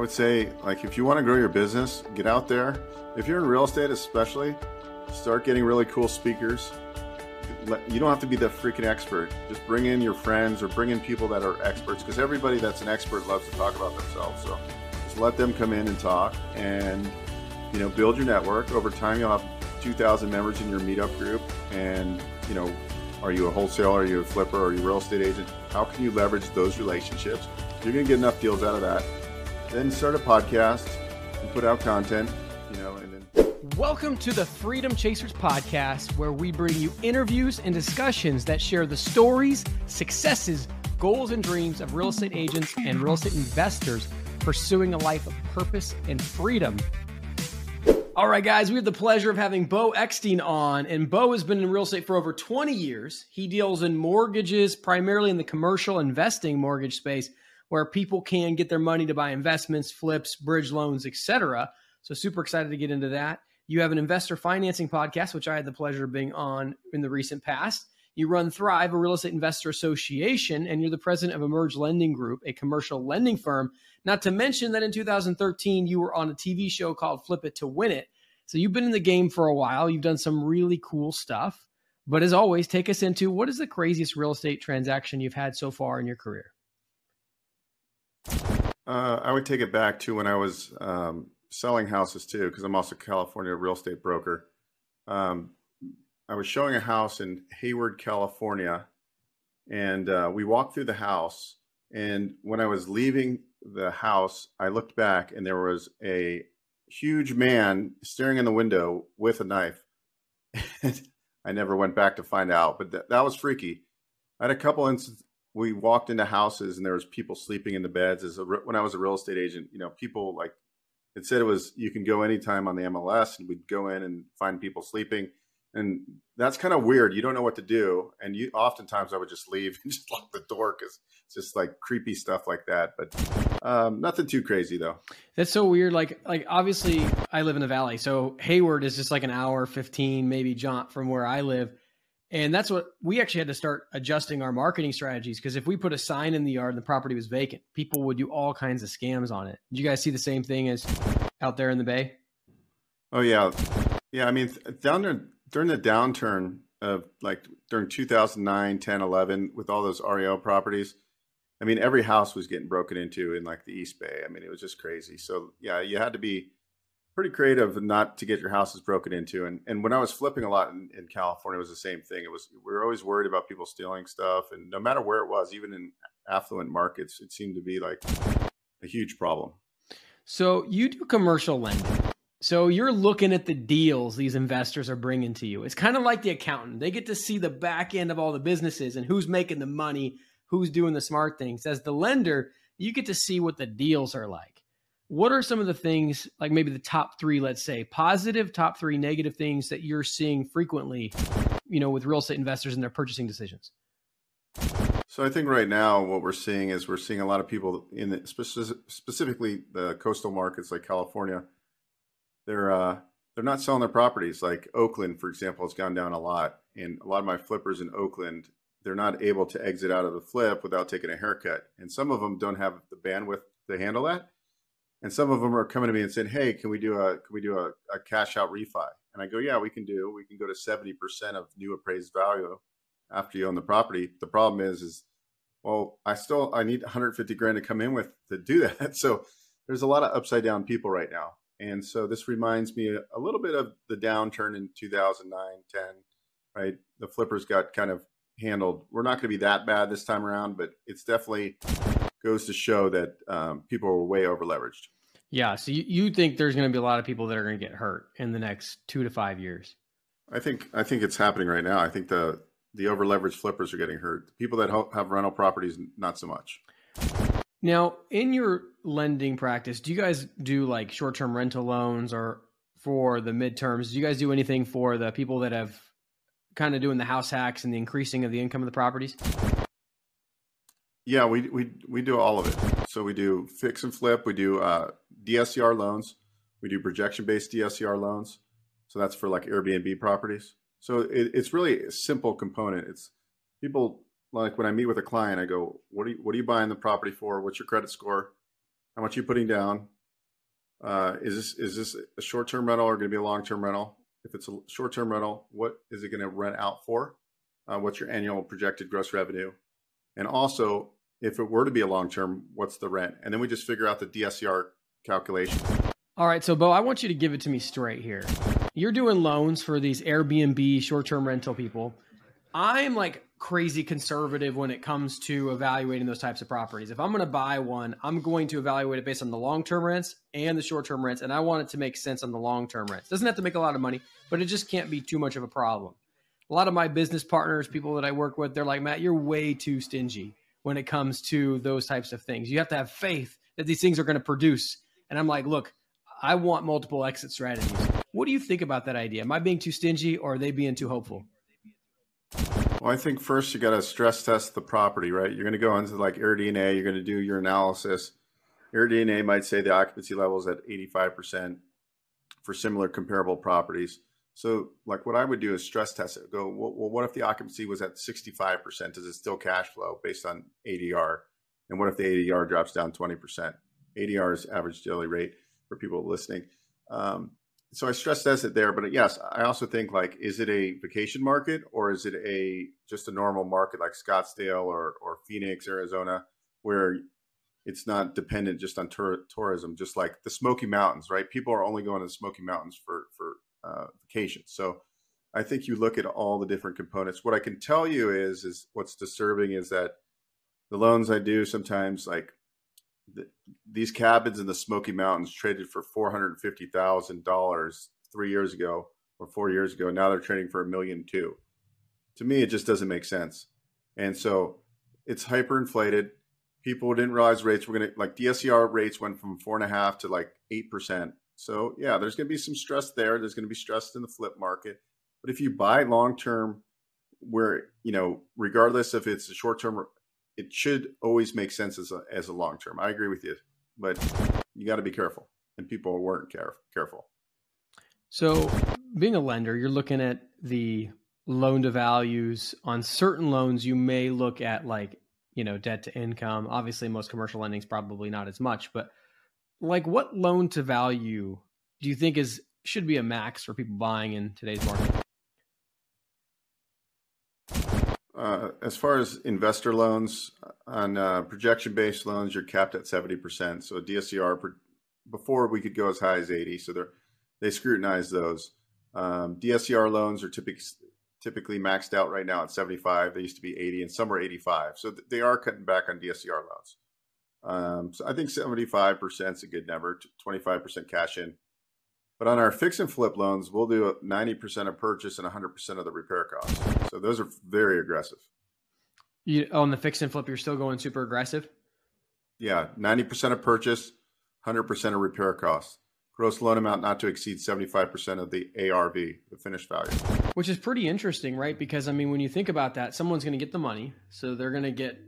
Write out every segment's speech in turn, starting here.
I would say, like, if you want to grow your business, get out there. If you're in real estate, especially, start getting really cool speakers. You don't have to be the freaking expert. Just bring in your friends or bring in people that are experts because everybody that's an expert loves to talk about themselves. So just let them come in and talk and, you know, build your network. Over time, you'll have 2,000 members in your meetup group. And, you know, are you a wholesaler? Are you a flipper? Are you a real estate agent? How can you leverage those relationships? You're going to get enough deals out of that. Then start a podcast and put out content, you know, and then. Welcome to the Freedom Chasers podcast, where we bring you interviews and discussions that share the stories, successes, goals, and dreams of real estate agents and real estate investors pursuing a life of purpose and freedom all right, guys, we have the pleasure of having Beau Eckstein on, and Beau has been in real estate for over 20 years. He deals in mortgages, primarily in the commercial investing mortgage space, where people can get their money to buy investments, flips, bridge loans, etc. So, super excited to get into that. You have an investor financing podcast, which I had the pleasure of being on in the recent past. You run Thrive, a real estate investor association, and you're the president of Emerge Lending Group, a commercial lending firm. Not to mention that in 2013, you were on a TV show called Flip It to Win It. So you've been in the game for a while. You've done some really cool stuff. But as always, take us into what is the craziest real estate transaction you've had so far in your career? Uh, I would take it back to when I was um, selling houses too, because I'm also a California real estate broker. Um, I was showing a house in Hayward, California, and uh, we walked through the house. And when I was leaving the house, I looked back, and there was a huge man staring in the window with a knife. I never went back to find out, but th- that was freaky. I had a couple instances. We walked into houses and there was people sleeping in the beds. As a, when I was a real estate agent, you know, people like it said it was you can go anytime on the MLS, and we'd go in and find people sleeping and that's kind of weird. You don't know what to do, and you oftentimes I would just leave and just lock the door because it's just like creepy stuff like that. But um, nothing too crazy though. That's so weird. Like like obviously I live in the valley, so Hayward is just like an hour fifteen maybe jaunt from where I live. And that's what we actually had to start adjusting our marketing strategies because if we put a sign in the yard and the property was vacant, people would do all kinds of scams on it. Did you guys see the same thing as out there in the bay? Oh yeah, yeah. I mean, down there during the downturn of like during 2009, 10, 11, with all those REO properties, I mean, every house was getting broken into in like the East Bay. I mean, it was just crazy. So yeah, you had to be pretty creative not to get your houses broken into. And and when I was flipping a lot in, in California, it was the same thing. It was we were always worried about people stealing stuff, and no matter where it was, even in affluent markets, it seemed to be like a huge problem. So you do commercial lending. So you're looking at the deals these investors are bringing to you. It's kind of like the accountant. They get to see the back end of all the businesses and who's making the money, who's doing the smart things. As the lender, you get to see what the deals are like. What are some of the things, like maybe the top three, let's say, positive, top three negative things that you're seeing frequently, you know, with real estate investors in their purchasing decisions? So I think right now what we're seeing is we're seeing a lot of people in the, specifically the coastal markets like California they're uh, they're not selling their properties. Like Oakland, for example, has gone down a lot, and a lot of my flippers in Oakland, they're not able to exit out of the flip without taking a haircut, and some of them don't have the bandwidth to handle that. And some of them are coming to me and saying, "Hey, can we do a can we do a, a cash out refi?" And I go, "Yeah, we can do. We can go to seventy percent of new appraised value after you own the property." The problem is, is well, I still I need 150 grand to come in with to do that. So there's a lot of upside down people right now. And so this reminds me a, a little bit of the downturn in 2009, 10, right? The flippers got kind of handled. We're not going to be that bad this time around, but it's definitely goes to show that um, people are way over leveraged. Yeah. So you, you think there's going to be a lot of people that are going to get hurt in the next two to five years? I think I think it's happening right now. I think the the over leveraged flippers are getting hurt. The people that have rental properties, not so much. Now, in your lending practice, do you guys do like short term rental loans or for the midterms? Do you guys do anything for the people that have kind of doing the house hacks and the increasing of the income of the properties? Yeah, we we we do all of it. So we do fix and flip. We do uh, DSCR loans. We do projection based DSCR loans. So that's for like Airbnb properties. So it, it's really a simple component. It's people like when I meet with a client, I go, "What are you What are you buying the property for? What's your credit score? how much are you putting down? Uh, is this is this a short term rental or going to be a long term rental? If it's a short term rental, what is it going to rent out for? Uh, what's your annual projected gross revenue? And also, if it were to be a long term, what's the rent? And then we just figure out the DSCR calculation. All right, so Beau, I want you to give it to me straight here. You're doing loans for these Airbnb short term rental people. I'm like crazy conservative when it comes to evaluating those types of properties. If I'm going to buy one, I'm going to evaluate it based on the long term rents and the short term rents. And I want it to make sense on the long term rents. Doesn't have to make a lot of money, but it just can't be too much of a problem. A lot of my business partners, people that I work with, they're like, Matt, you're way too stingy when it comes to those types of things. You have to have faith that these things are going to produce. And I'm like, look, I want multiple exit strategies. What do you think about that idea? Am I being too stingy or are they being too hopeful? Well, I think first you got to stress test the property, right? You're going to go into like AirDNA, you're going to do your analysis. AirDNA might say the occupancy level is at 85% for similar comparable properties. So, like, what I would do is stress test it. Go, well, what if the occupancy was at 65%? Does it still cash flow based on ADR? And what if the ADR drops down 20%? ADR is average daily rate for people listening. Um, so I stress test it there, but yes, I also think like, is it a vacation market or is it a just a normal market like Scottsdale or or Phoenix, Arizona, where it's not dependent just on tur- tourism, just like the Smoky Mountains, right? People are only going to the Smoky Mountains for for uh, vacation. So I think you look at all the different components. What I can tell you is is what's disturbing is that the loans I do sometimes like these cabins in the Smoky Mountains traded for four hundred fifty thousand dollars three years ago or four years ago. Now they're trading for a million two. To me, it just doesn't make sense. And so it's hyperinflated. People didn't realize rates were going to like DSCR rates went from four and a half to like eight percent. So yeah, there's going to be some stress there. There's going to be stress in the flip market. But if you buy long term, where you know, regardless if it's a short term it should always make sense as a, as a long term. I agree with you, but you got to be careful, and people weren't care, careful. So, being a lender, you're looking at the loan to values on certain loans. You may look at like you know debt to income. Obviously, most commercial lending is probably not as much, but like what loan to value do you think is should be a max for people buying in today's market? Uh, as far as investor loans, on uh, projection based loans, you're capped at 70%. So DSCR, before we could go as high as 80. So they they scrutinize those. Um, DSCR loans are typically typically maxed out right now at 75. They used to be 80 and some are 85. So th- they are cutting back on DSCR loans. Um, so I think 75% is a good number, 25% cash in. But on our fix and flip loans, we'll do 90% of purchase and 100% of the repair costs. So those are very aggressive. You on the fix and flip, you're still going super aggressive. Yeah, 90% of purchase, 100% of repair costs. Gross loan amount not to exceed 75% of the ARV, the finished value. Which is pretty interesting, right? Because I mean, when you think about that, someone's going to get the money, so they're going to get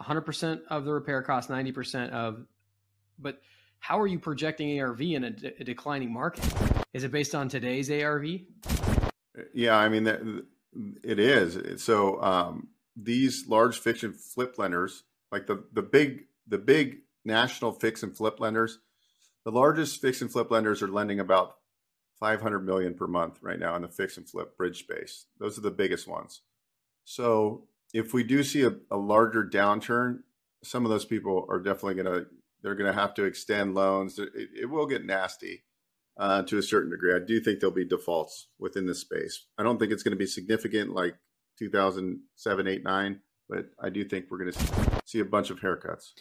100% of the repair cost, 90% of, but how are you projecting ARV in a, a declining market? Is it based on today's ARV? Yeah, I mean, it is. So um, these large fix and flip lenders, like the the big the big national fix and flip lenders, the largest fix and flip lenders are lending about 500 million per month right now in the fix and flip bridge space. Those are the biggest ones. So if we do see a, a larger downturn, some of those people are definitely going to they're going to have to extend loans. It, it will get nasty uh, to a certain degree. I do think there'll be defaults within this space. I don't think it's going to be significant like 2007, 8, 9, but I do think we're going to see a bunch of haircuts.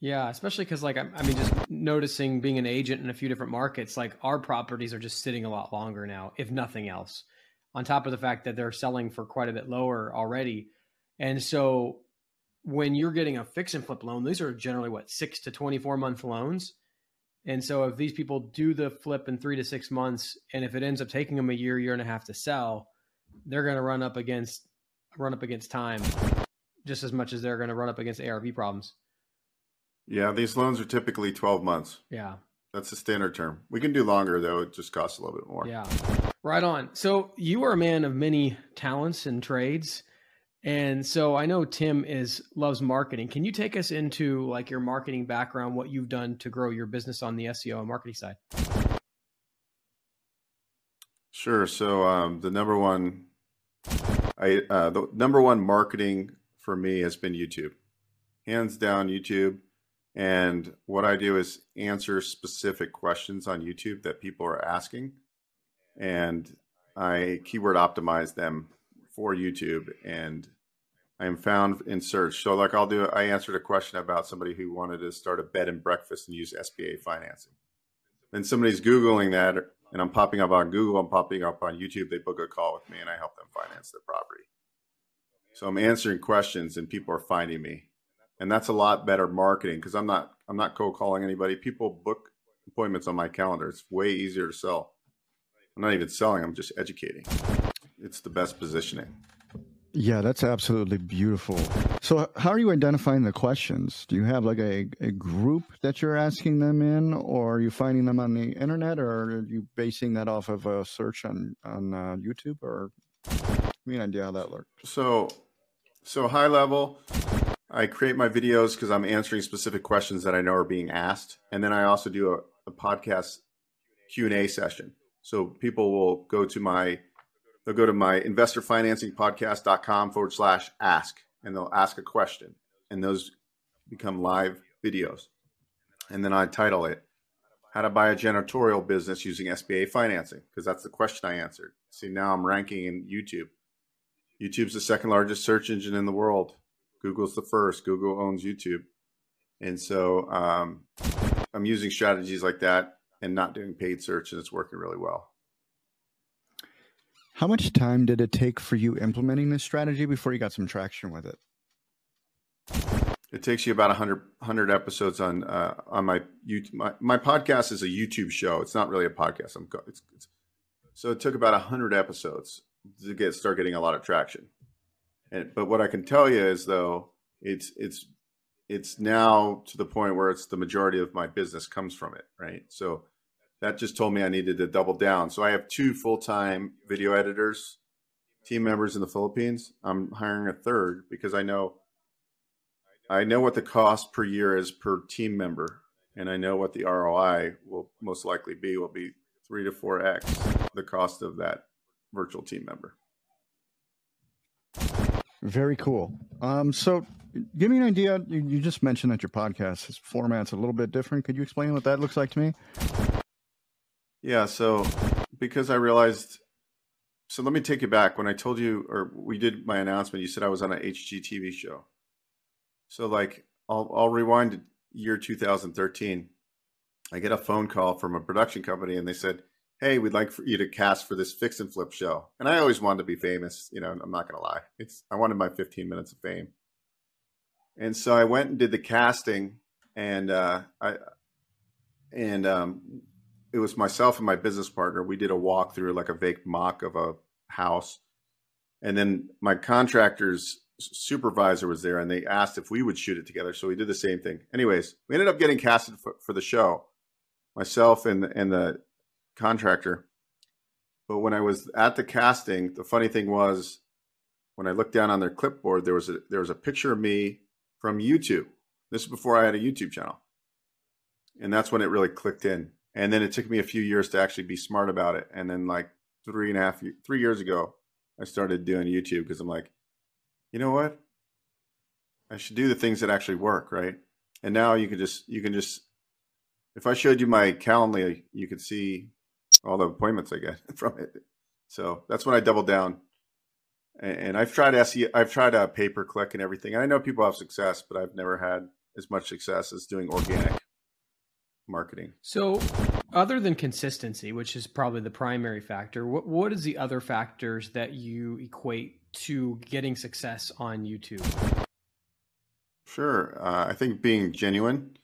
Yeah, especially because, like, I, I mean, just noticing being an agent in a few different markets, like, our properties are just sitting a lot longer now, if nothing else, on top of the fact that they're selling for quite a bit lower already. And so when you're getting a fix and flip loan, these are generally what six to 24 month loans. And so if these people do the flip in three to six months, and if it ends up taking them a year, year and a half to sell, they're going to run up against run up against time just as much as they're going to run up against ARV problems. Yeah, these loans are typically 12 months. Yeah. That's the standard term. We can do longer though, it just costs a little bit more. Yeah. Right on. So you are a man of many talents and trades And so I know Tim is loves marketing. Can you take us into like your marketing background, what you've done to grow your business on the SEO and marketing side? Sure. So um, the number one, I uh, the number one marketing for me has been YouTube, hands down YouTube. And what I do is answer specific questions on YouTube that people are asking, and I keyword optimize them for YouTube, and I am found in search. So, like, I'll do. I answered a question about somebody who wanted to start a bed and breakfast and use SBA financing. Then somebody's googling that, and I'm popping up on Google. I'm popping up on YouTube. They book a call with me, and I help them finance their property. So I'm answering questions, and people are finding me and that's a lot better marketing because I'm not I'm not cold calling anybody. People book appointments on my calendar. It's way easier to sell. I'm not even selling. I'm just educating. It's the best positioning. Yeah, that's absolutely beautiful. So, how are you identifying the questions? Do you have like a, a group that you're asking them in, or are you finding them on the internet, or are you basing that off of a search on on uh, YouTube? Or give me an idea how that works. So, so high level, I create my videos because I'm answering specific questions that I know are being asked, and then I also do a, a podcast Q and A session. So people will go to my they'll go to my investorfinancingpodcast.com forward slash ask, and they'll ask a question, and those become live videos. And then I title it "How to Buy a Janitorial Business Using SBA Financing" because that's the question I answered. See, now I'm ranking in YouTube. YouTube's the second largest search engine in the world. Google's the first. Google owns YouTube, and so um, I'm using strategies like that and not doing paid search, and it's working really well. How much time did it take for you implementing this strategy before you got some traction with it? It takes you about 100, 100 episodes on uh, on my YouTube. My, my podcast is a YouTube show. It's not really a podcast. I'm it's, it's, so it took about hundred episodes to get start getting a lot of traction. And, but what I can tell you is though it's it's it's now to the point where it's the majority of my business comes from it, right? So that just told me I needed to double down. So I have two full-time video editors, team members in the Philippines. I'm hiring a third because I know I know what the cost per year is per team member, and I know what the ROI will most likely be. Will be three to four x the cost of that virtual team member. Very cool. Um, so, give me an idea. You, you just mentioned that your podcast format's a little bit different. Could you explain what that looks like to me? Yeah. So, because I realized, so let me take you back. When I told you, or we did my announcement, you said I was on an HGTV show. So, like, I'll, I'll rewind to year 2013. I get a phone call from a production company, and they said, hey, we'd like for you to cast for this fix and flip show. And I always wanted to be famous, you know, I'm not to lie. It's I wanted my 15 minutes of fame. And so I went and did the casting and uh I and um it was myself and my business partner. We did a walk through like a vague mock of a house. And then my contractor's supervisor was there and they asked if we would shoot it together. So we did the same thing. Anyways, we ended up getting casted for, for the show. Myself and and the contractor. But when I was at the casting, the funny thing was when I looked down on their clipboard, there was a there was a picture of me from YouTube. This is before I had a YouTube channel. And that's when it really clicked in. And then it took me a few years to actually be smart about it. And then like three and a half three years ago, I started doing YouTube because I'm like, you know what? I should do the things that actually work, right? And now you can just you can just if I showed you my Calendly, you could see all the appointments I get from it. So that's when I doubled down. And I've tried SEO, I've tried uh, a pay per click and everything. And I know people have success, but I've never had as much success as doing organic marketing. So, other than consistency, which is probably the primary factor, what what is the other factors that you equate to getting success on YouTube? Sure, uh, I think being genuine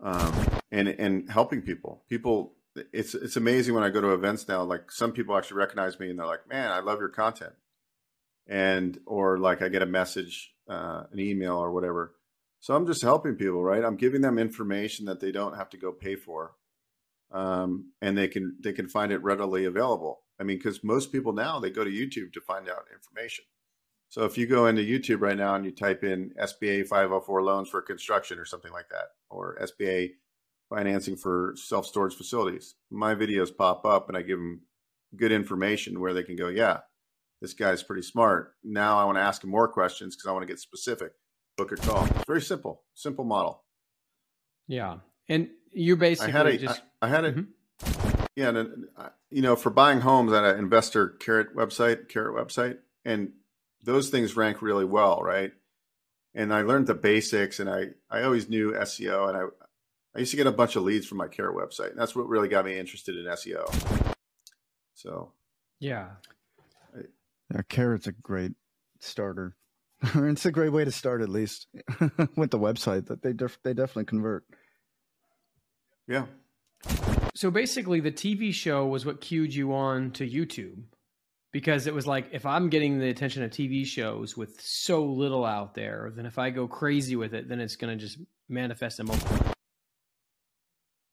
um, and and helping people. People it's it's amazing when I go to events now. Like some people actually recognize me and they're like, "Man, I love your content," and or like I get a message, uh, an email or whatever. So I'm just helping people, right? I'm giving them information that they don't have to go pay for, um, and they can they can find it readily available. I mean, because most people now they go to YouTube to find out information. So if you go into YouTube right now and you type in SBA 504 loans for construction or something like that, or SBA financing for self storage facilities, my videos pop up and I give them good information where they can go, yeah, this guy's pretty smart. Now I want to ask him more questions because I want to get specific. Book a call. It's very simple, simple model. Yeah, and you basically I had a, just I, I had it. Mm-hmm. Yeah, and, uh, you know, for buying homes at an investor carrot website, carrot website, and those things rank really well, right? And I learned the basics, and I I always knew SEO, and I I used to get a bunch of leads from my carrot website, and that's what really got me interested in SEO. So, yeah, yeah, carrot's a great starter. it's a great way to start, at least with the website. That they def- they definitely convert. Yeah. So basically, the TV show was what cued you on to YouTube because it was like if I'm getting the attention of TV shows with so little out there, then if I go crazy with it, then it's going to just manifest emotionally.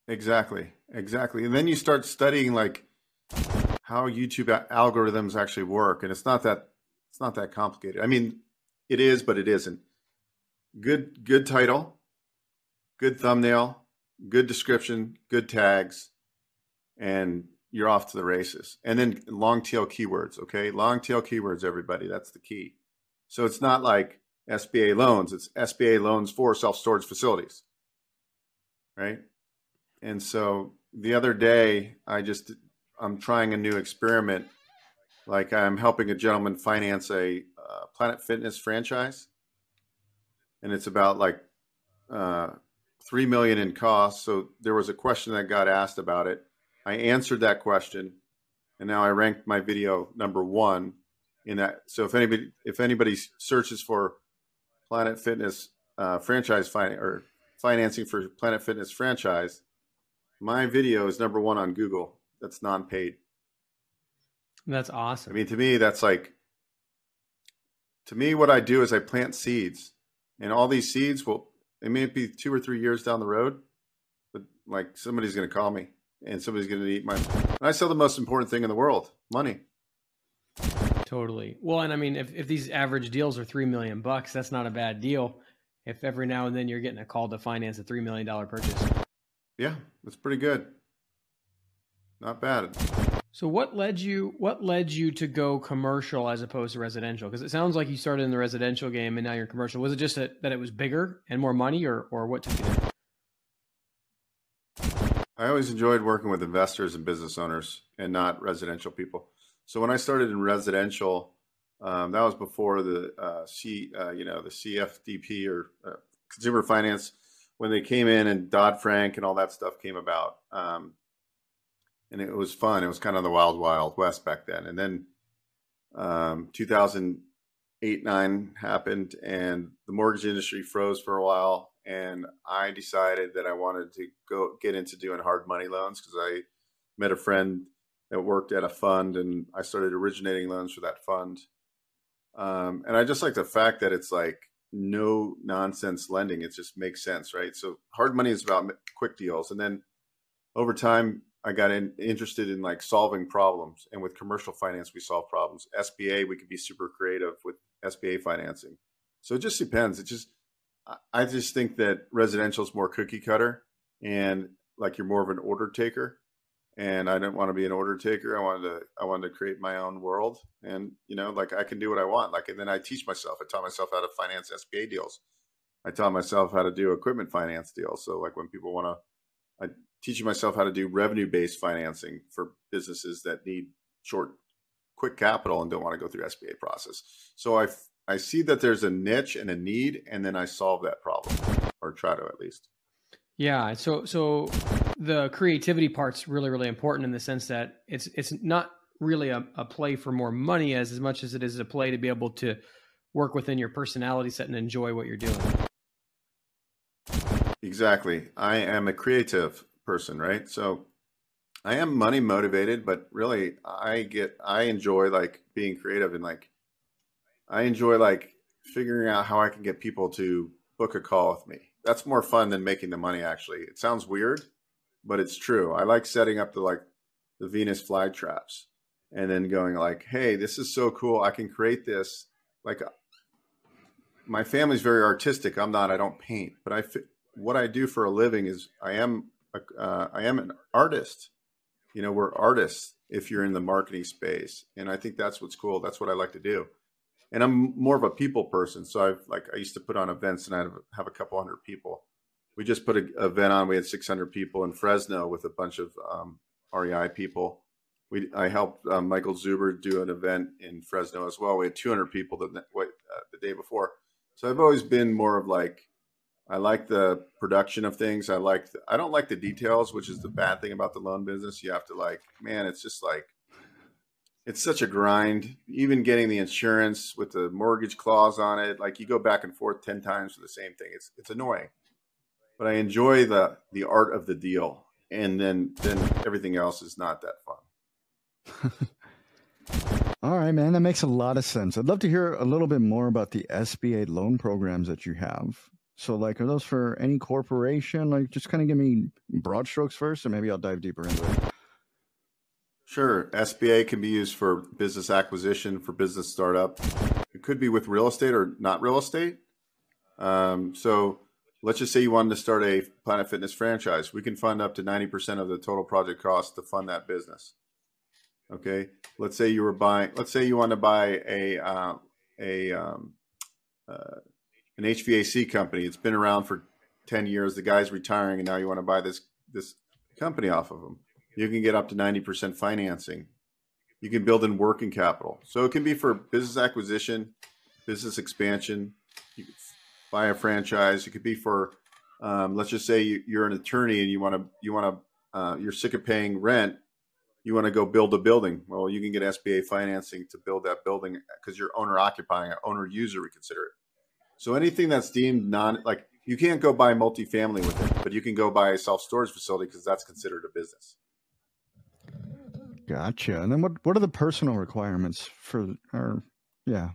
Exactly, exactly. And then you start studying like how YouTube algorithms actually work, and it's not that it's not that complicated. I mean, it is, but it isn't. Good, good title, good thumbnail, good description, good tags, and you're off to the races. And then long tail keywords, okay? Long tail keywords, everybody. That's the key. So it's not like SBA loans, it's SBA loans for self storage facilities, right? And so the other day, I just I'm trying a new experiment. Like I'm helping a gentleman finance a uh, Planet Fitness franchise, and it's about like uh, three million in costs. So there was a question that got asked about it. I answered that question, and now I ranked my video number one in that. So if anybody if anybody searches for Planet Fitness uh, franchise fin- or financing for Planet Fitness franchise, my video is number one on Google that's non-paid. That's awesome. I mean, to me, that's like, to me, what I do is I plant seeds, and all these seeds will. It may be two or three years down the road, but like somebody's going to call me, and somebody's going to eat my. And I sell the most important thing in the world: money. Totally. Well, and I mean, if if these average deals are three million bucks, that's not a bad deal. If every now and then you're getting a call to finance a three million dollar purchase. Yeah, that's pretty good. Not bad. So what led you what led you to go commercial as opposed to residential? Because it sounds like you started in the residential game and now you're commercial. Was it just that, that it was bigger and more money or or what? I always enjoyed working with investors and business owners and not residential people. So when I started in residential, um, that was before the uh, C, uh, you know, the CFDP or uh, consumer finance when they came in and Dodd Frank and all that stuff came about. Um, and it was fun. It was kind of the wild, wild west back then. And then um, 2008, nine happened, and the mortgage industry froze for a while. And I decided that I wanted to go get into doing hard money loans because I met a friend that worked at a fund, and I started originating loans for that fund. Um, and I just like the fact that it's like no nonsense lending. It just makes sense, right? So hard money is about quick deals, and then over time I got in, interested in like solving problems. And with commercial finance, we solve problems. SBA, we could be super creative with SBA financing. So it just depends. It just, I just think that residential is more cookie cutter and like you're more of an order taker. And I didn't want to be an order taker. I wanted to, I wanted to create my own world. And, you know, like I can do what I want. Like, and then I teach myself, I taught myself how to finance SBA deals. I taught myself how to do equipment finance deals. So like when people want to, I teaching myself how to do revenue based financing for businesses that need short, quick capital and don't want to go through SBA process. So I I see that there's a niche and a need, and then I solve that problem or try to at least. Yeah. So so the creativity part's really really important in the sense that it's it's not really a, a play for more money as as much as it is a play to be able to work within your personality set and enjoy what you're doing. Exactly. I am a creative person, right? So I am money motivated, but really I get I enjoy like being creative and like I enjoy like figuring out how I can get people to book a call with me. That's more fun than making the money actually. It sounds weird, but it's true. I like setting up the like the Venus fly traps and then going like, "Hey, this is so cool. I can create this like uh, my family's very artistic. I'm not. I don't paint, but I what I do for a living is I am a, uh, I am an artist. You know, we're artists if you're in the marketing space, and I think that's what's cool. That's what I like to do. And I'm more of a people person, so I've like I used to put on events, and I have a couple hundred people. We just put an event on. We had 600 people in Fresno with a bunch of um, REI people. We I helped um, Michael Zuber do an event in Fresno as well. We had 200 people the uh, the day before. So I've always been more of like I like the production of things. I like the, I don't like the details, which is the bad thing about the loan business. You have to like, man, it's just like it's such a grind. Even getting the insurance with the mortgage clause on it, like you go back and forth 10 times for the same thing. It's it's annoying. But I enjoy the the art of the deal. And then then everything else is not that fun. All right, man, that makes a lot of sense. I'd love to hear a little bit more about the SBA loan programs that you have. So, like, are those for any corporation? Like, just kind of give me broad strokes first, and maybe I'll dive deeper into it. Sure. SBA can be used for business acquisition, for business startup. It could be with real estate or not real estate. Um, so, let's just say you wanted to start a Planet Fitness franchise. We can fund up to 90% of the total project cost to fund that business. Okay. Let's say you were buying, let's say you want to buy a, uh, a, um, uh, an HVAC company. It's been around for 10 years. The guy's retiring and now you want to buy this this company off of him. You can get up to 90% financing. You can build in working capital. So it can be for business acquisition, business expansion. You can buy a franchise. It could be for um, let's just say you're an attorney and you want to you want to uh, you're sick of paying rent you want to go build a building. Well, you can get SBA financing to build that building because you're owner occupying owner user, we consider it. So anything that's deemed non like you can't go buy multifamily with it, but you can go buy a self storage facility because that's considered a business. Gotcha. And then what what are the personal requirements for or yeah?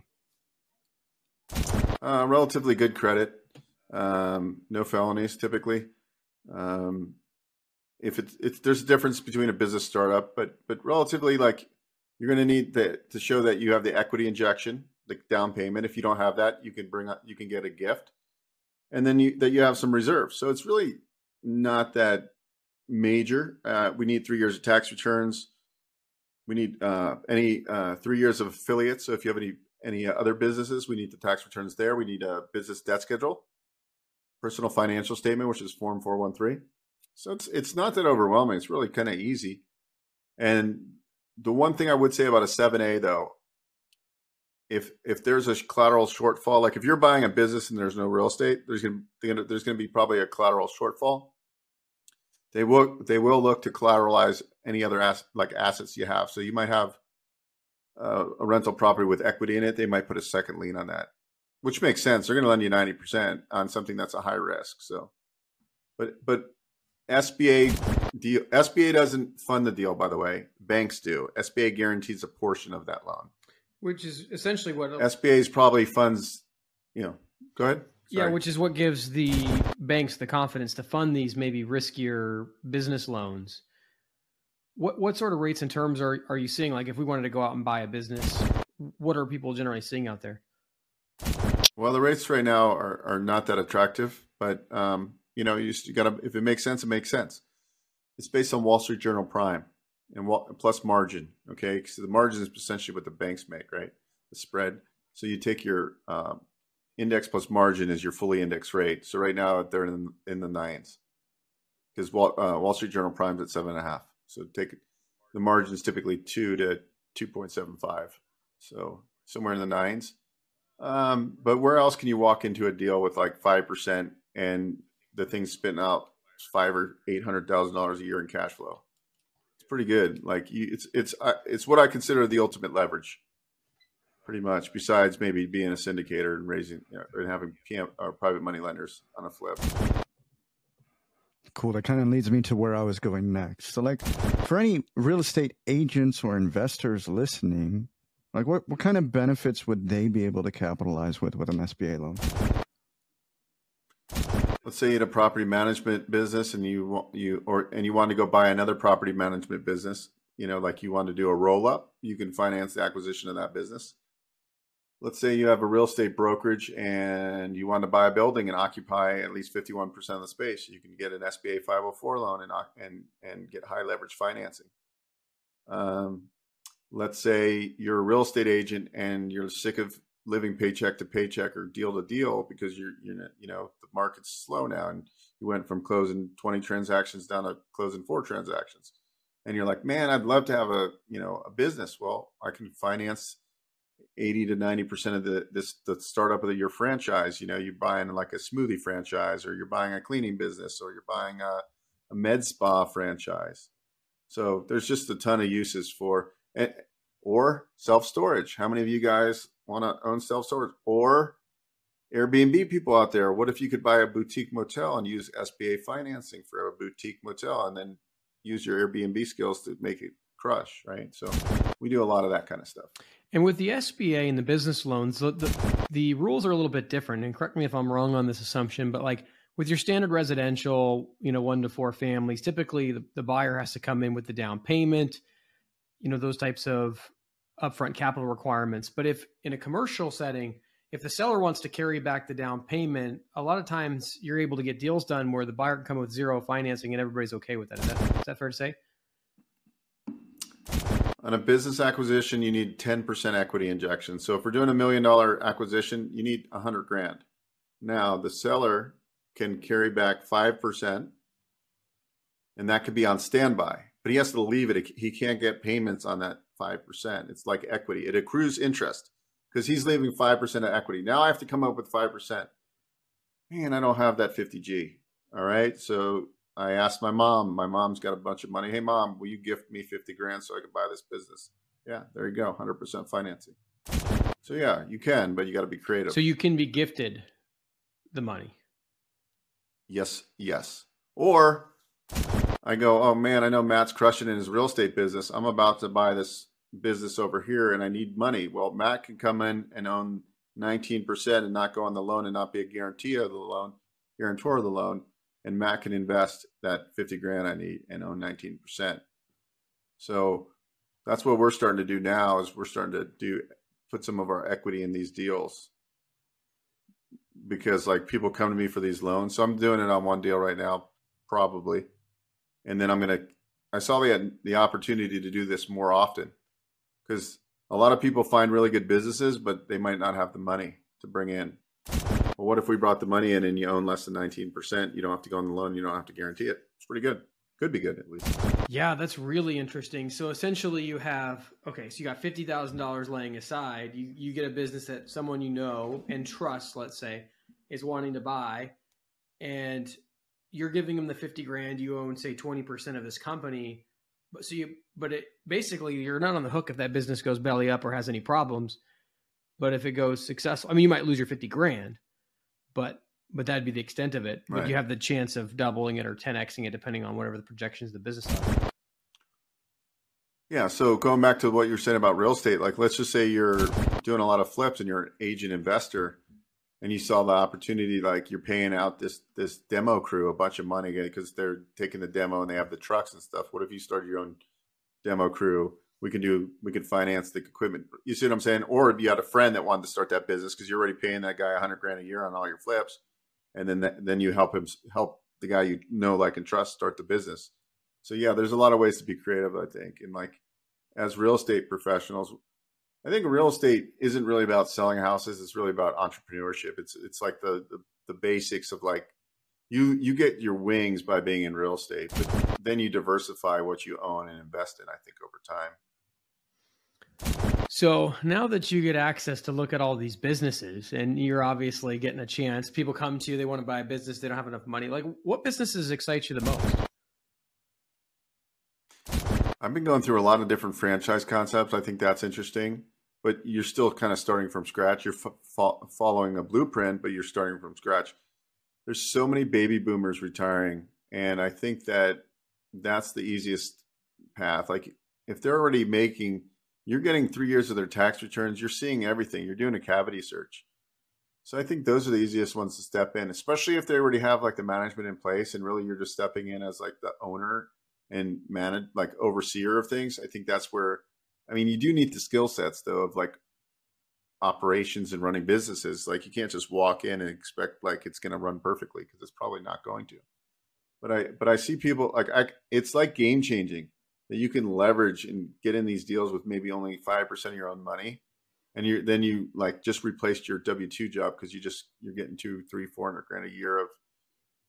Uh, relatively good credit, um, no felonies typically. Um, if it's, it's there's a difference between a business startup, but but relatively like you're going to need the, to show that you have the equity injection the down payment. If you don't have that, you can bring up, you can get a gift, and then you that you have some reserves. So it's really not that major. Uh, we need three years of tax returns. We need uh, any uh, three years of affiliates. So if you have any any other businesses, we need the tax returns there. We need a business debt schedule, personal financial statement, which is Form 413. So it's it's not that overwhelming. It's really kind of easy. And the one thing I would say about a 7A though if if there's a collateral shortfall, like if you're buying a business and there's no real estate, there's gonna, there's to be probably a collateral shortfall. They will they will look to collateralize any other ass, like assets you have. So you might have uh, a rental property with equity in it. They might put a second lien on that, which makes sense. They're to lend you ninety percent on something that's a high risk. So, but but SBA deal SBA doesn't fund the deal. By the way, banks do. SBA guarantees a portion of that loan which is essentially what SBA's probably funds. You know, go ahead. Sorry. Yeah, which is what gives the banks the confidence to fund these maybe riskier business loans. What what sort of rates and terms are are you seeing? Like, if we wanted to go out and buy a business, what are people generally seeing out there? Well, the rates right now are are not that attractive, but um, you know, you, you got to if it makes sense, it makes sense. It's based on Wall Street Journal Prime and plus margin. Okay, so the margin is essentially what the banks make, right? The spread. So you take your um, index plus margin is your fully indexed rate. So right now they're in in the nines because Wall, uh, Wall Street Journal Prime's at seven and a half. So take the margin is typically two to two point seven five. So somewhere in the nines. Um, but where else can you walk into a deal with like five percent and the thing's spitting out five or eight hundred thousand dollars a year in cash flow? Pretty good. Like you, it's it's uh, it's what I consider the ultimate leverage, pretty much. Besides maybe being a syndicator and raising you know, and having PM or private money lenders on a flip. Cool. That kind of leads me to where I was going next. So, like, for any real estate agents or investors listening, like, what what kind of benefits would they be able to capitalize with with an SBA loan? Let's say you had a property management business and you you or and you want to go buy another property management business you know like you want to do a roll up you can finance the acquisition of that business. Let's say you have a real estate brokerage and you want to buy a building and occupy at least 51% of the space you can get an sba 504 loan and and and get high leverage financing. Um, let's say you're a real estate agent and you're sick of living paycheck to paycheck or deal to deal because you're you're you know the market's slow now and you went from closing 20 transactions down to closing four transactions. And you're like man i'd love to have a you know a business. Well i can finance 80 to 90 percent of the this the startup of your franchise. You know you're buying like a smoothie franchise or you're buying a cleaning business or you're buying a, a med spa franchise. So there's just a ton of uses for or self storage how many of you guys want to own self storage or Airbnb people out there. What if you could buy a boutique motel and use SBA financing for a boutique motel and then use your Airbnb skills to make it crush, right? So we do a lot of that kind of stuff. And with the SBA and the business loans, the, the, the rules are a little bit different. And correct me if I'm wrong on this assumption, but like with your standard residential, you know, one to four families, typically the, the buyer has to come in with the down payment, you know, those types of upfront capital requirements. But if in a commercial setting, if the seller wants to carry back the down payment, a lot of times you're able to get deals done where the buyer can come with zero financing and everybody's okay with that. Is that, is that fair to say? On a business acquisition, you need 10% equity injection. So if we're doing a million dollar acquisition, you need 100 grand. Now, the seller can carry back 5%, and that could be on standby, but he has to leave it. He can't get payments on that 5%. It's like equity, it accrues interest because he's leaving 5% of equity. Now I have to come up with 5%. Man, I don't have that 50G. All right. So I asked my mom, my mom's got a bunch of money. Hey, mom, will you gift me 50 grand so I can buy this business? Yeah, there you go. 100% financing. So yeah, you can, but you got to be creative. So you can be gifted the money. Yes, yes. Or I go, oh man, I know Matt's crushing in his real estate business. I'm about to buy this business over here and I need money. Well, Matt can come in and own 19% and not go on the loan and not be a guarantee of the loan, guarantor of the loan. And Matt can invest that 50 grand I need and own 19%. So that's what we're starting to do now is we're starting to do put some of our equity in these deals because like people come to me for these loans. So I'm doing it on one deal right now, probably. And then I'm to, I saw the, the opportunity to do this more often because a lot of people find really good businesses, but they might not have the money to bring in. Well, what if we brought the money in and you own less than 19%? You don't have to go on the loan. You don't have to guarantee it. It's pretty good. Could be good at least. Yeah, that's really interesting. So essentially, you have okay, so you got fifty thousand dollars laying aside. You you get a business that someone you know and trust, let's say, is wanting to buy, and you're giving them the fifty grand. You own say twenty percent of this company but so you, but it basically you're not on the hook if that business goes belly up or has any problems. But if it goes successful, I mean, you might lose your fifty grand, but but that'd be the extent of it. Right. But you have the chance of doubling it or 10xing it depending on whatever the projections of the business are. Yeah. So going back to what you're saying about real estate, like let's just say you're doing a lot of flips and you're an agent investor and you saw the opportunity like you're paying out this this demo crew a bunch of money because they're taking the demo and they have the trucks and stuff. What if you started your own demo crew? We can do we can finance the equipment. You see what i'm saying? Or you had a friend that wanted to start that business because you're already paying that guy 100 grand a year on all your flips and then that, then you help him help the guy you know like and trust start the business. So yeah there's a lot of ways to be creative i think. And like as real estate professionals I think real estate isn't really about selling houses. It's really about entrepreneurship. It's it's like the, the, the basics of like you you get your wings by being in real estate, but then you diversify what you own and invest in. I think over time. So now that you get access to look at all these businesses, and you're obviously getting a chance, people come to you, they want to buy a business, they don't have enough money. Like, what businesses excite you the most? I've been going through a lot of different franchise concepts. I think that's interesting, but you're still kind of starting from scratch. You're fo- following a blueprint, but you're starting from scratch. There's so many baby boomers retiring, and I think that that's the easiest path. Like if they're already making, you're getting three years of their tax returns. You're seeing everything. You're doing a cavity search. So I think those are the easiest ones to step in, especially if they already have like the management in place, and really you're just stepping in as like the owner and manage like overseer of things. I think that's where I mean you do need the skill sets though of like operations and running businesses. Like you can't just walk in and expect like it's going to run perfectly because it's probably not going to. But I but I see people like I it's like game changing that you can leverage and get in these deals with maybe only five percent of your own money, and you then you like just replaced your W two job because you just you're getting two, three, four hundred grand a year of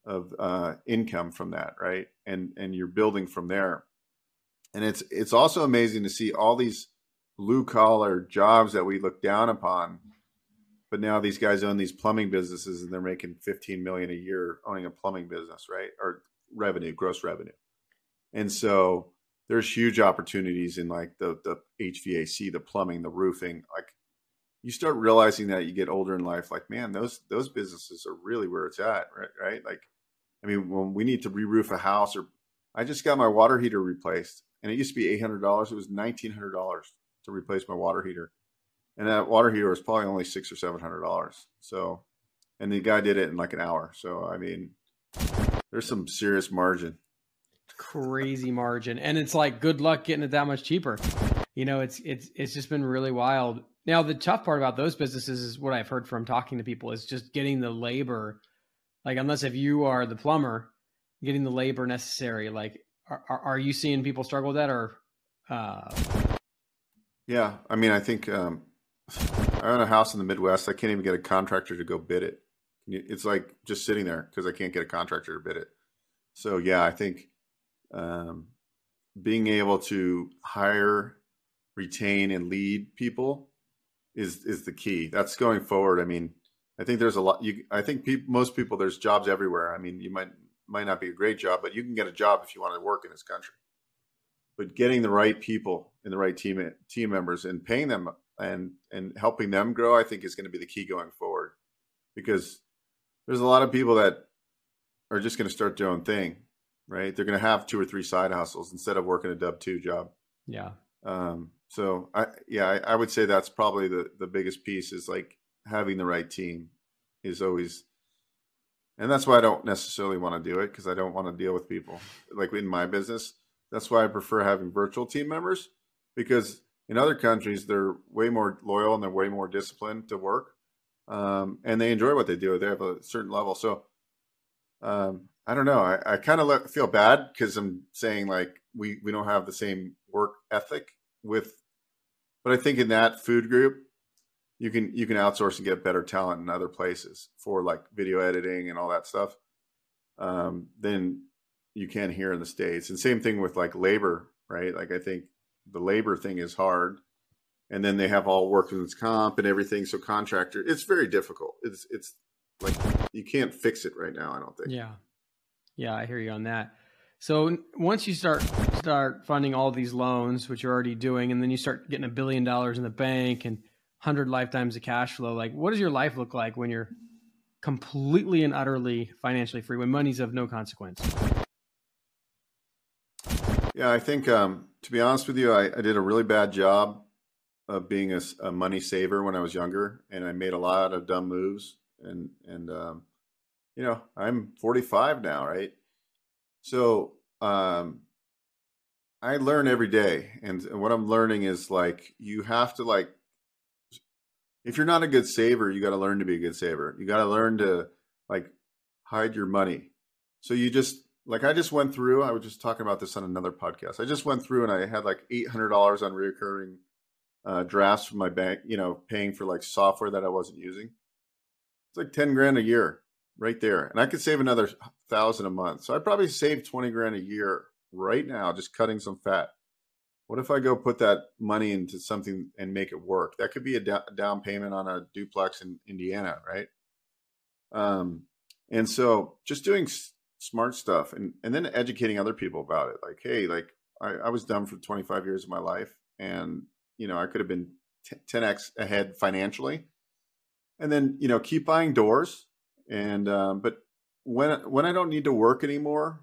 of uh, income from that, right? And and you're building from there. And it's it's also amazing to see all these blue collar jobs that we look down upon, but now these guys own these plumbing businesses and they're making 15 million a year owning a plumbing business, right? Or revenue, gross revenue. And so there's huge opportunities in like the the HVAC, the plumbing, the roofing. Like you start realizing that you get older in life, like man, those those businesses are really where it's at, right? Right? Like I mean, when we need to re-roof a house, or I just got my water heater replaced, and it used to be eight hundred dollars. It was nineteen hundred dollars to replace my water heater, and that water heater was probably only six or seven hundred dollars. So, and the guy did it in like an hour. So, I mean, there's some serious margin. Crazy margin, and it's like good luck getting it that much cheaper. You know, it's it's it's just been really wild. Now, the tough part about those businesses is what I've heard from talking to people is just getting the labor like, unless if you are the plumber, getting the labor necessary. Like, are, are you seeing people struggle with that or? Uh... Yeah, I mean, I think um, I own a house in the Midwest. I can't even get a contractor to go bid it. It's like just sitting there because I can't get a contractor to bid it. So yeah, I think um, being able to hire, retain, and lead people is is the key. That's going forward. I mean, I think there's a lot. You, I think people, most people, there's jobs everywhere. I mean, you might might not be a great job, but you can get a job if you want to work in this country. But getting the right people and the right team team members and paying them and and helping them grow, I think is going to be the key going forward. Because there's a lot of people that are just going to start their own thing, right? They're going to have two or three side hustles instead of working a W two job. Yeah. Um, so I yeah, I, I would say that's probably the the biggest piece is like having the right team is always and that's why I don't necessarily want to do it because I don't want to deal with people like in my business. That's why I prefer having virtual team members because in other countries they're way more loyal and they're way more disciplined to work, um, and they enjoy what they do. They have a certain level. So um, I don't know. I, I kind of feel bad because I'm saying like we we don't have the same ethic with, but I think in that food group you can you can outsource and get better talent in other places for like video editing and all that stuff um, than you can here in the states. And same thing with like labor, right? Like I think the labor thing is hard, and then they have all workers comp and everything. So contractor, it's very difficult. It's it's like you can't fix it right now. I don't think. Yeah, yeah, I hear you on that. So once you start start funding all these loans, which you're already doing, and then you start getting a billion dollars in the bank and hundred lifetimes of cash flow. Like, what does your life look like when you're completely and utterly financially free, when money's of no consequence? Yeah, I think um, to be honest with you, I, I, did a really bad job of being a, a, money saver when I was younger, and I made a lot of dumb moves. And and um, you know, I'm 45 now, right? So um, I learn every day, and, what I'm learning is like you have to like if you're not a good saver, you got to learn to be a good saver. You got to learn to like hide your money. So you just like I just went through. I was just talking about this on another podcast. I just went through and I had like eight hundred dollars on recurring uh, drafts from my bank. You know, paying for like software that I wasn't using. It's like ten grand a year right there, and I could save another thousand a month. So I probably save twenty grand a year right now just cutting some fat. What if I go put that money into something and make it work? That could be a down payment on a duplex in Indiana, right? Um, and so just doing s- smart stuff and, and then educating other people about it. Like, hey, like I, I was dumb for 25 years of my life and, you know, I could have been t- 10x ahead financially. And then, you know, keep buying doors. And, um, but when, when I don't need to work anymore,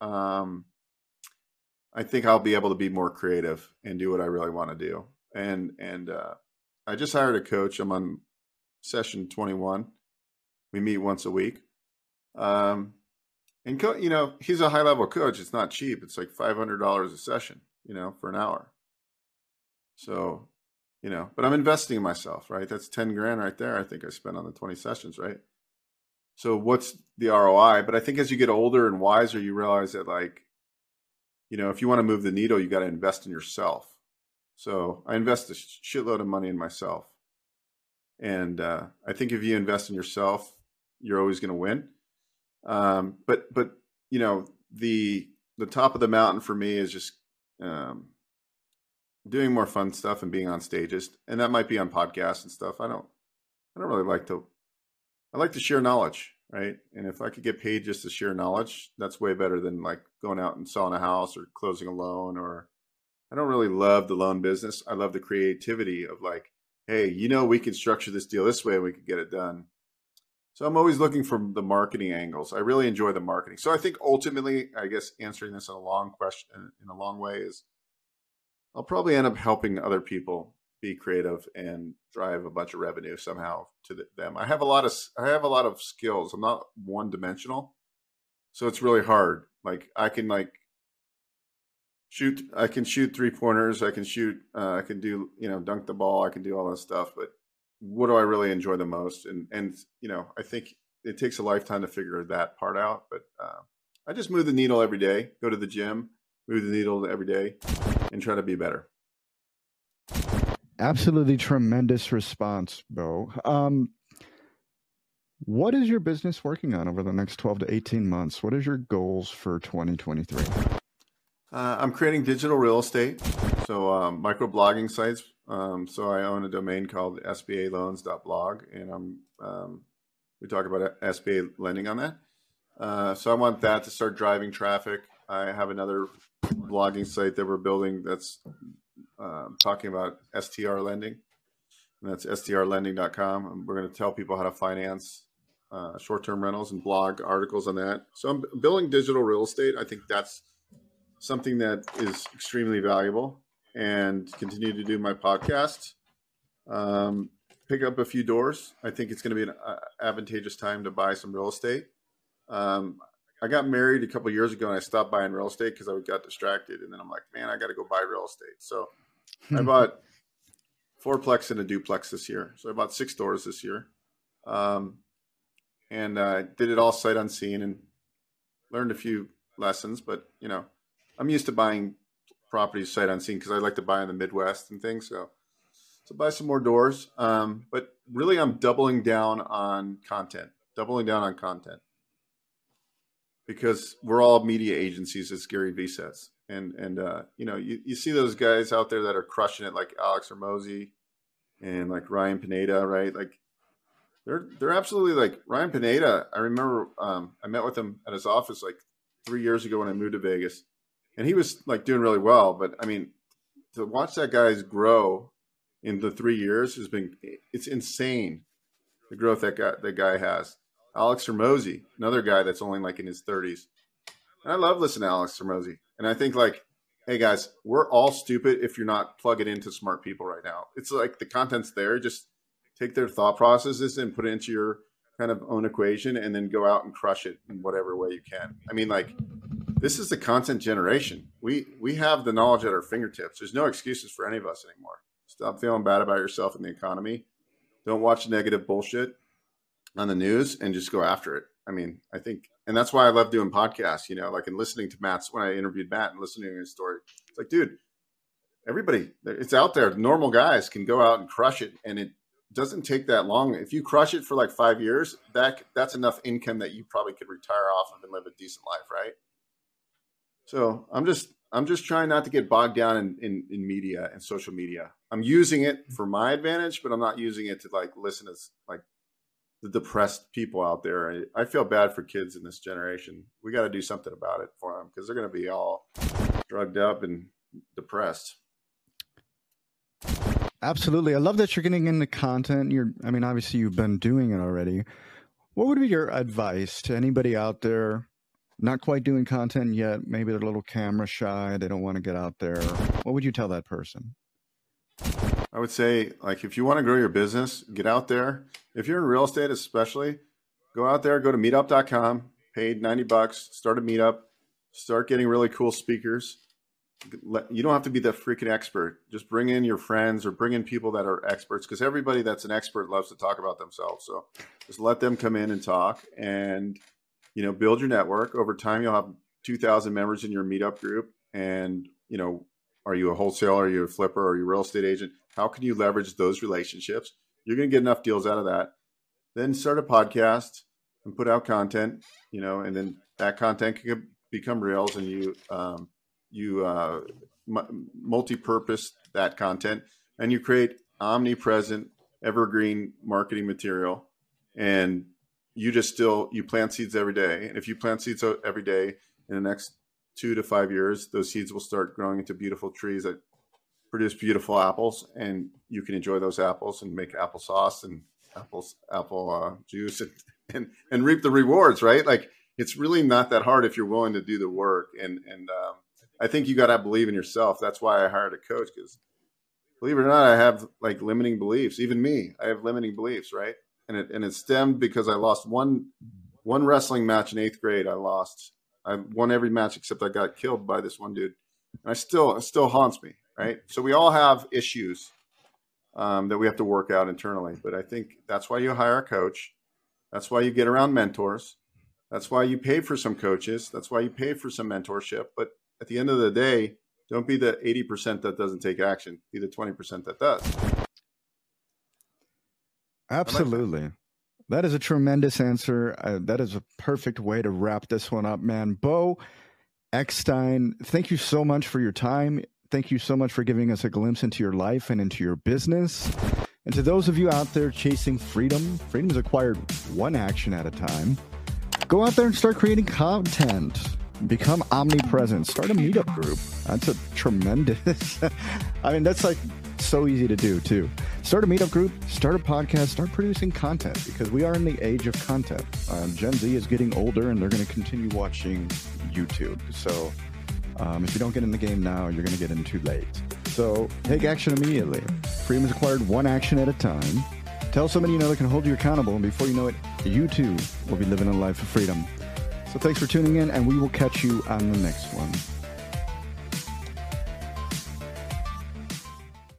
um, I think I'll be able to be more creative and do what I really want to do. And and uh, I just hired a coach. I'm on session 21. We meet once a week. Um, and co- you know he's a high level coach. It's not cheap. It's like five hundred dollars a session. You know for an hour. So you know, but I'm investing in myself, right? That's 10 grand right there. I think I spent on the 20 sessions, right? So what's the ROI? But I think as you get older and wiser, you realize that like, you know, if you want to move the needle, you got to invest in yourself. So I invest a shitload of money in myself. And uh, I think if you invest in yourself, you're always going to win. Um, but, but, you know, the, the top of the mountain for me is just, um, doing more fun stuff and being on stages, and that might be on podcasts and stuff. I don't, I don't really like to. I like to share knowledge, right? And if I could get paid just to share knowledge, that's way better than like going out and selling a house or closing a loan. Or I don't really love the loan business. I love the creativity of like, hey, you know, we can structure this deal this way and we could get it done. So I'm always looking for the marketing angles. I really enjoy the marketing. So I think ultimately, I guess answering this in a long question in a long way is I'll probably end up helping other people be creative and drive a bunch of revenue somehow to the, them. I have a lot of I have a lot of skills. I'm not one dimensional, so it's really hard. Like I can like shoot, I can shoot three pointers. I can shoot. Uh, I can do you know dunk the ball. I can do all that stuff. But what do I really enjoy the most? And and you know I think it takes a lifetime to figure that part out. But uh, I just move the needle every day. Go to the gym, move the needle every day and try to be better. Absolutely tremendous response, Beau. Um, what is your business working on over the next 12 to 18 months? What is your goals for 2023? Uh, I'm creating digital real estate, so um, microblogging sites. Um, so I own a domain called sbaloans.blog, and I'm um, we talk about SBA lending on that. Uh, so I want that to start driving traffic. I have another blogging site that we're building that's um, talking about STR lending. And that's strlending.com. And we're going to tell people how to finance uh, short term rentals and blog articles on that. So I'm building digital real estate. I think that's something that is extremely valuable and continue to do my podcast. Um, pick up a few doors. I think it's going to be an uh, advantageous time to buy some real estate. Um, I got married a couple years ago and I stopped buying real estate because I got distracted. And then I'm like, man, I got to go buy real estate. So I bought fourplex and a duplex this year. So I bought six doors this year. Um, and I uh, did it all sight unseen and learned a few lessons. But, you know, I'm used to buying properties sight unseen because I like to buy in the Midwest and things. So, so buy some more doors. Um, but really, I'm doubling down on content, doubling down on content because we're all media agencies, as Gary Vee says. And and uh, you know, you, you see those guys out there that are crushing it, like Alex Hormozi and like Ryan Pineda, right? Like they're they're absolutely like Ryan Pineda. I remember um, I met with him at his office like three years ago when I moved to Vegas, and he was like doing really well. But I mean, to watch that guy's grow in the three years has been it's insane the growth that guy that guy has. Alex Hormozi, another guy that's only like in his 30s. And I love listening to Alex Hormozi. And I think like, hey guys, we're all stupid if you're not plugging into smart people right now. It's like the content's there. Just take their thought processes and put it into your kind of own equation and then go out and crush it in whatever way you can. I mean, like this is the content generation. We we have the knowledge at our fingertips. There's no excuses for any of us anymore. Stop feeling bad about yourself and the economy. Don't watch negative bullshit on the news and just go after it. I mean, I think, and that's why I love doing podcasts, you know, like and listening to Matt's when I interviewed Matt and listening to his story. It's like, dude, everybody, it's out there. Normal guys can go out and crush it, and it doesn't take that long. If you crush it for like five years, that that's enough income that you probably could retire off of and live a decent life, right? So I'm just I'm just trying not to get bogged down in, in, in media and social media. I'm using it for my advantage, but I'm not using it to like listen to like the depressed people out there. I, I feel bad for kids in this generation. We got to do something about it for them because they're going to be all drugged up and depressed. Absolutely. I love that you're getting into content. You're, I mean, obviously you've been doing it already. What would be your advice to anybody out there not quite doing content yet? Maybe they're a little camera shy. They don't want to get out there. What would you tell that person? I would say, like, if you want to grow your business, get out there. If you're in real estate, especially, go out there, go to meetup.com, paid 90 bucks, start a meetup, start getting really cool speakers, you don't have to be the freaking expert. Just bring in your friends or bring in people that are experts because everybody that's an expert loves to talk about themselves. So just let them come in and talk and you know build your network. Over time, you'll have 2,000 members in your meetup group. And you know, are you a wholesaler? Are you a flipper? Are you a real estate agent? How can you leverage those relationships? You're going to get enough deals out of that. Then start a podcast and put out content. You know, and then that content can become reels, and you um, you uh, multi-purpose that content and you create omnipresent evergreen marketing material and you just still you plant seeds every day and if you plant seeds every day in the next two to five years those seeds will start growing into beautiful trees that produce beautiful apples and you can enjoy those apples and make applesauce and apples apple uh, juice and, and and reap the rewards right like it's really not that hard if you're willing to do the work and and um, I think you got to believe in yourself. That's why I hired a coach because believe it or not, I have like limiting beliefs. Even me, I have limiting beliefs, right? And it and it stemmed because I lost one one wrestling match in eighth grade. I lost. I won every match except I got killed by this one dude. And I still it still haunts me, right? So we all have issues um, that we have to work out internally. But I think that's why you hire a coach. That's why you get around mentors. That's why you pay for some coaches. That's why you pay for some mentorship. But at the end of the day, don't be the 80% that doesn't take action. Be the 20% that does. Absolutely. That is a tremendous answer. Uh, that is a perfect way to wrap this one up, man. Beau Eckstein, thank you so much for your time. Thank you so much for giving us a glimpse into your life and into your business. And to those of you out there chasing freedom, freedom is acquired one action at a time. Go out there and start creating content become omnipresent. Start a meetup group. That's a tremendous. I mean, that's like so easy to do too. Start a meetup group, start a podcast, start producing content because we are in the age of content. Uh, Gen Z is getting older and they're going to continue watching YouTube. So um, if you don't get in the game now, you're going to get in too late. So take action immediately. Freedom is acquired one action at a time. Tell somebody you know that can hold you accountable, and before you know it, you too will be living a life of freedom. So thanks for tuning in, and we will catch you on the next one.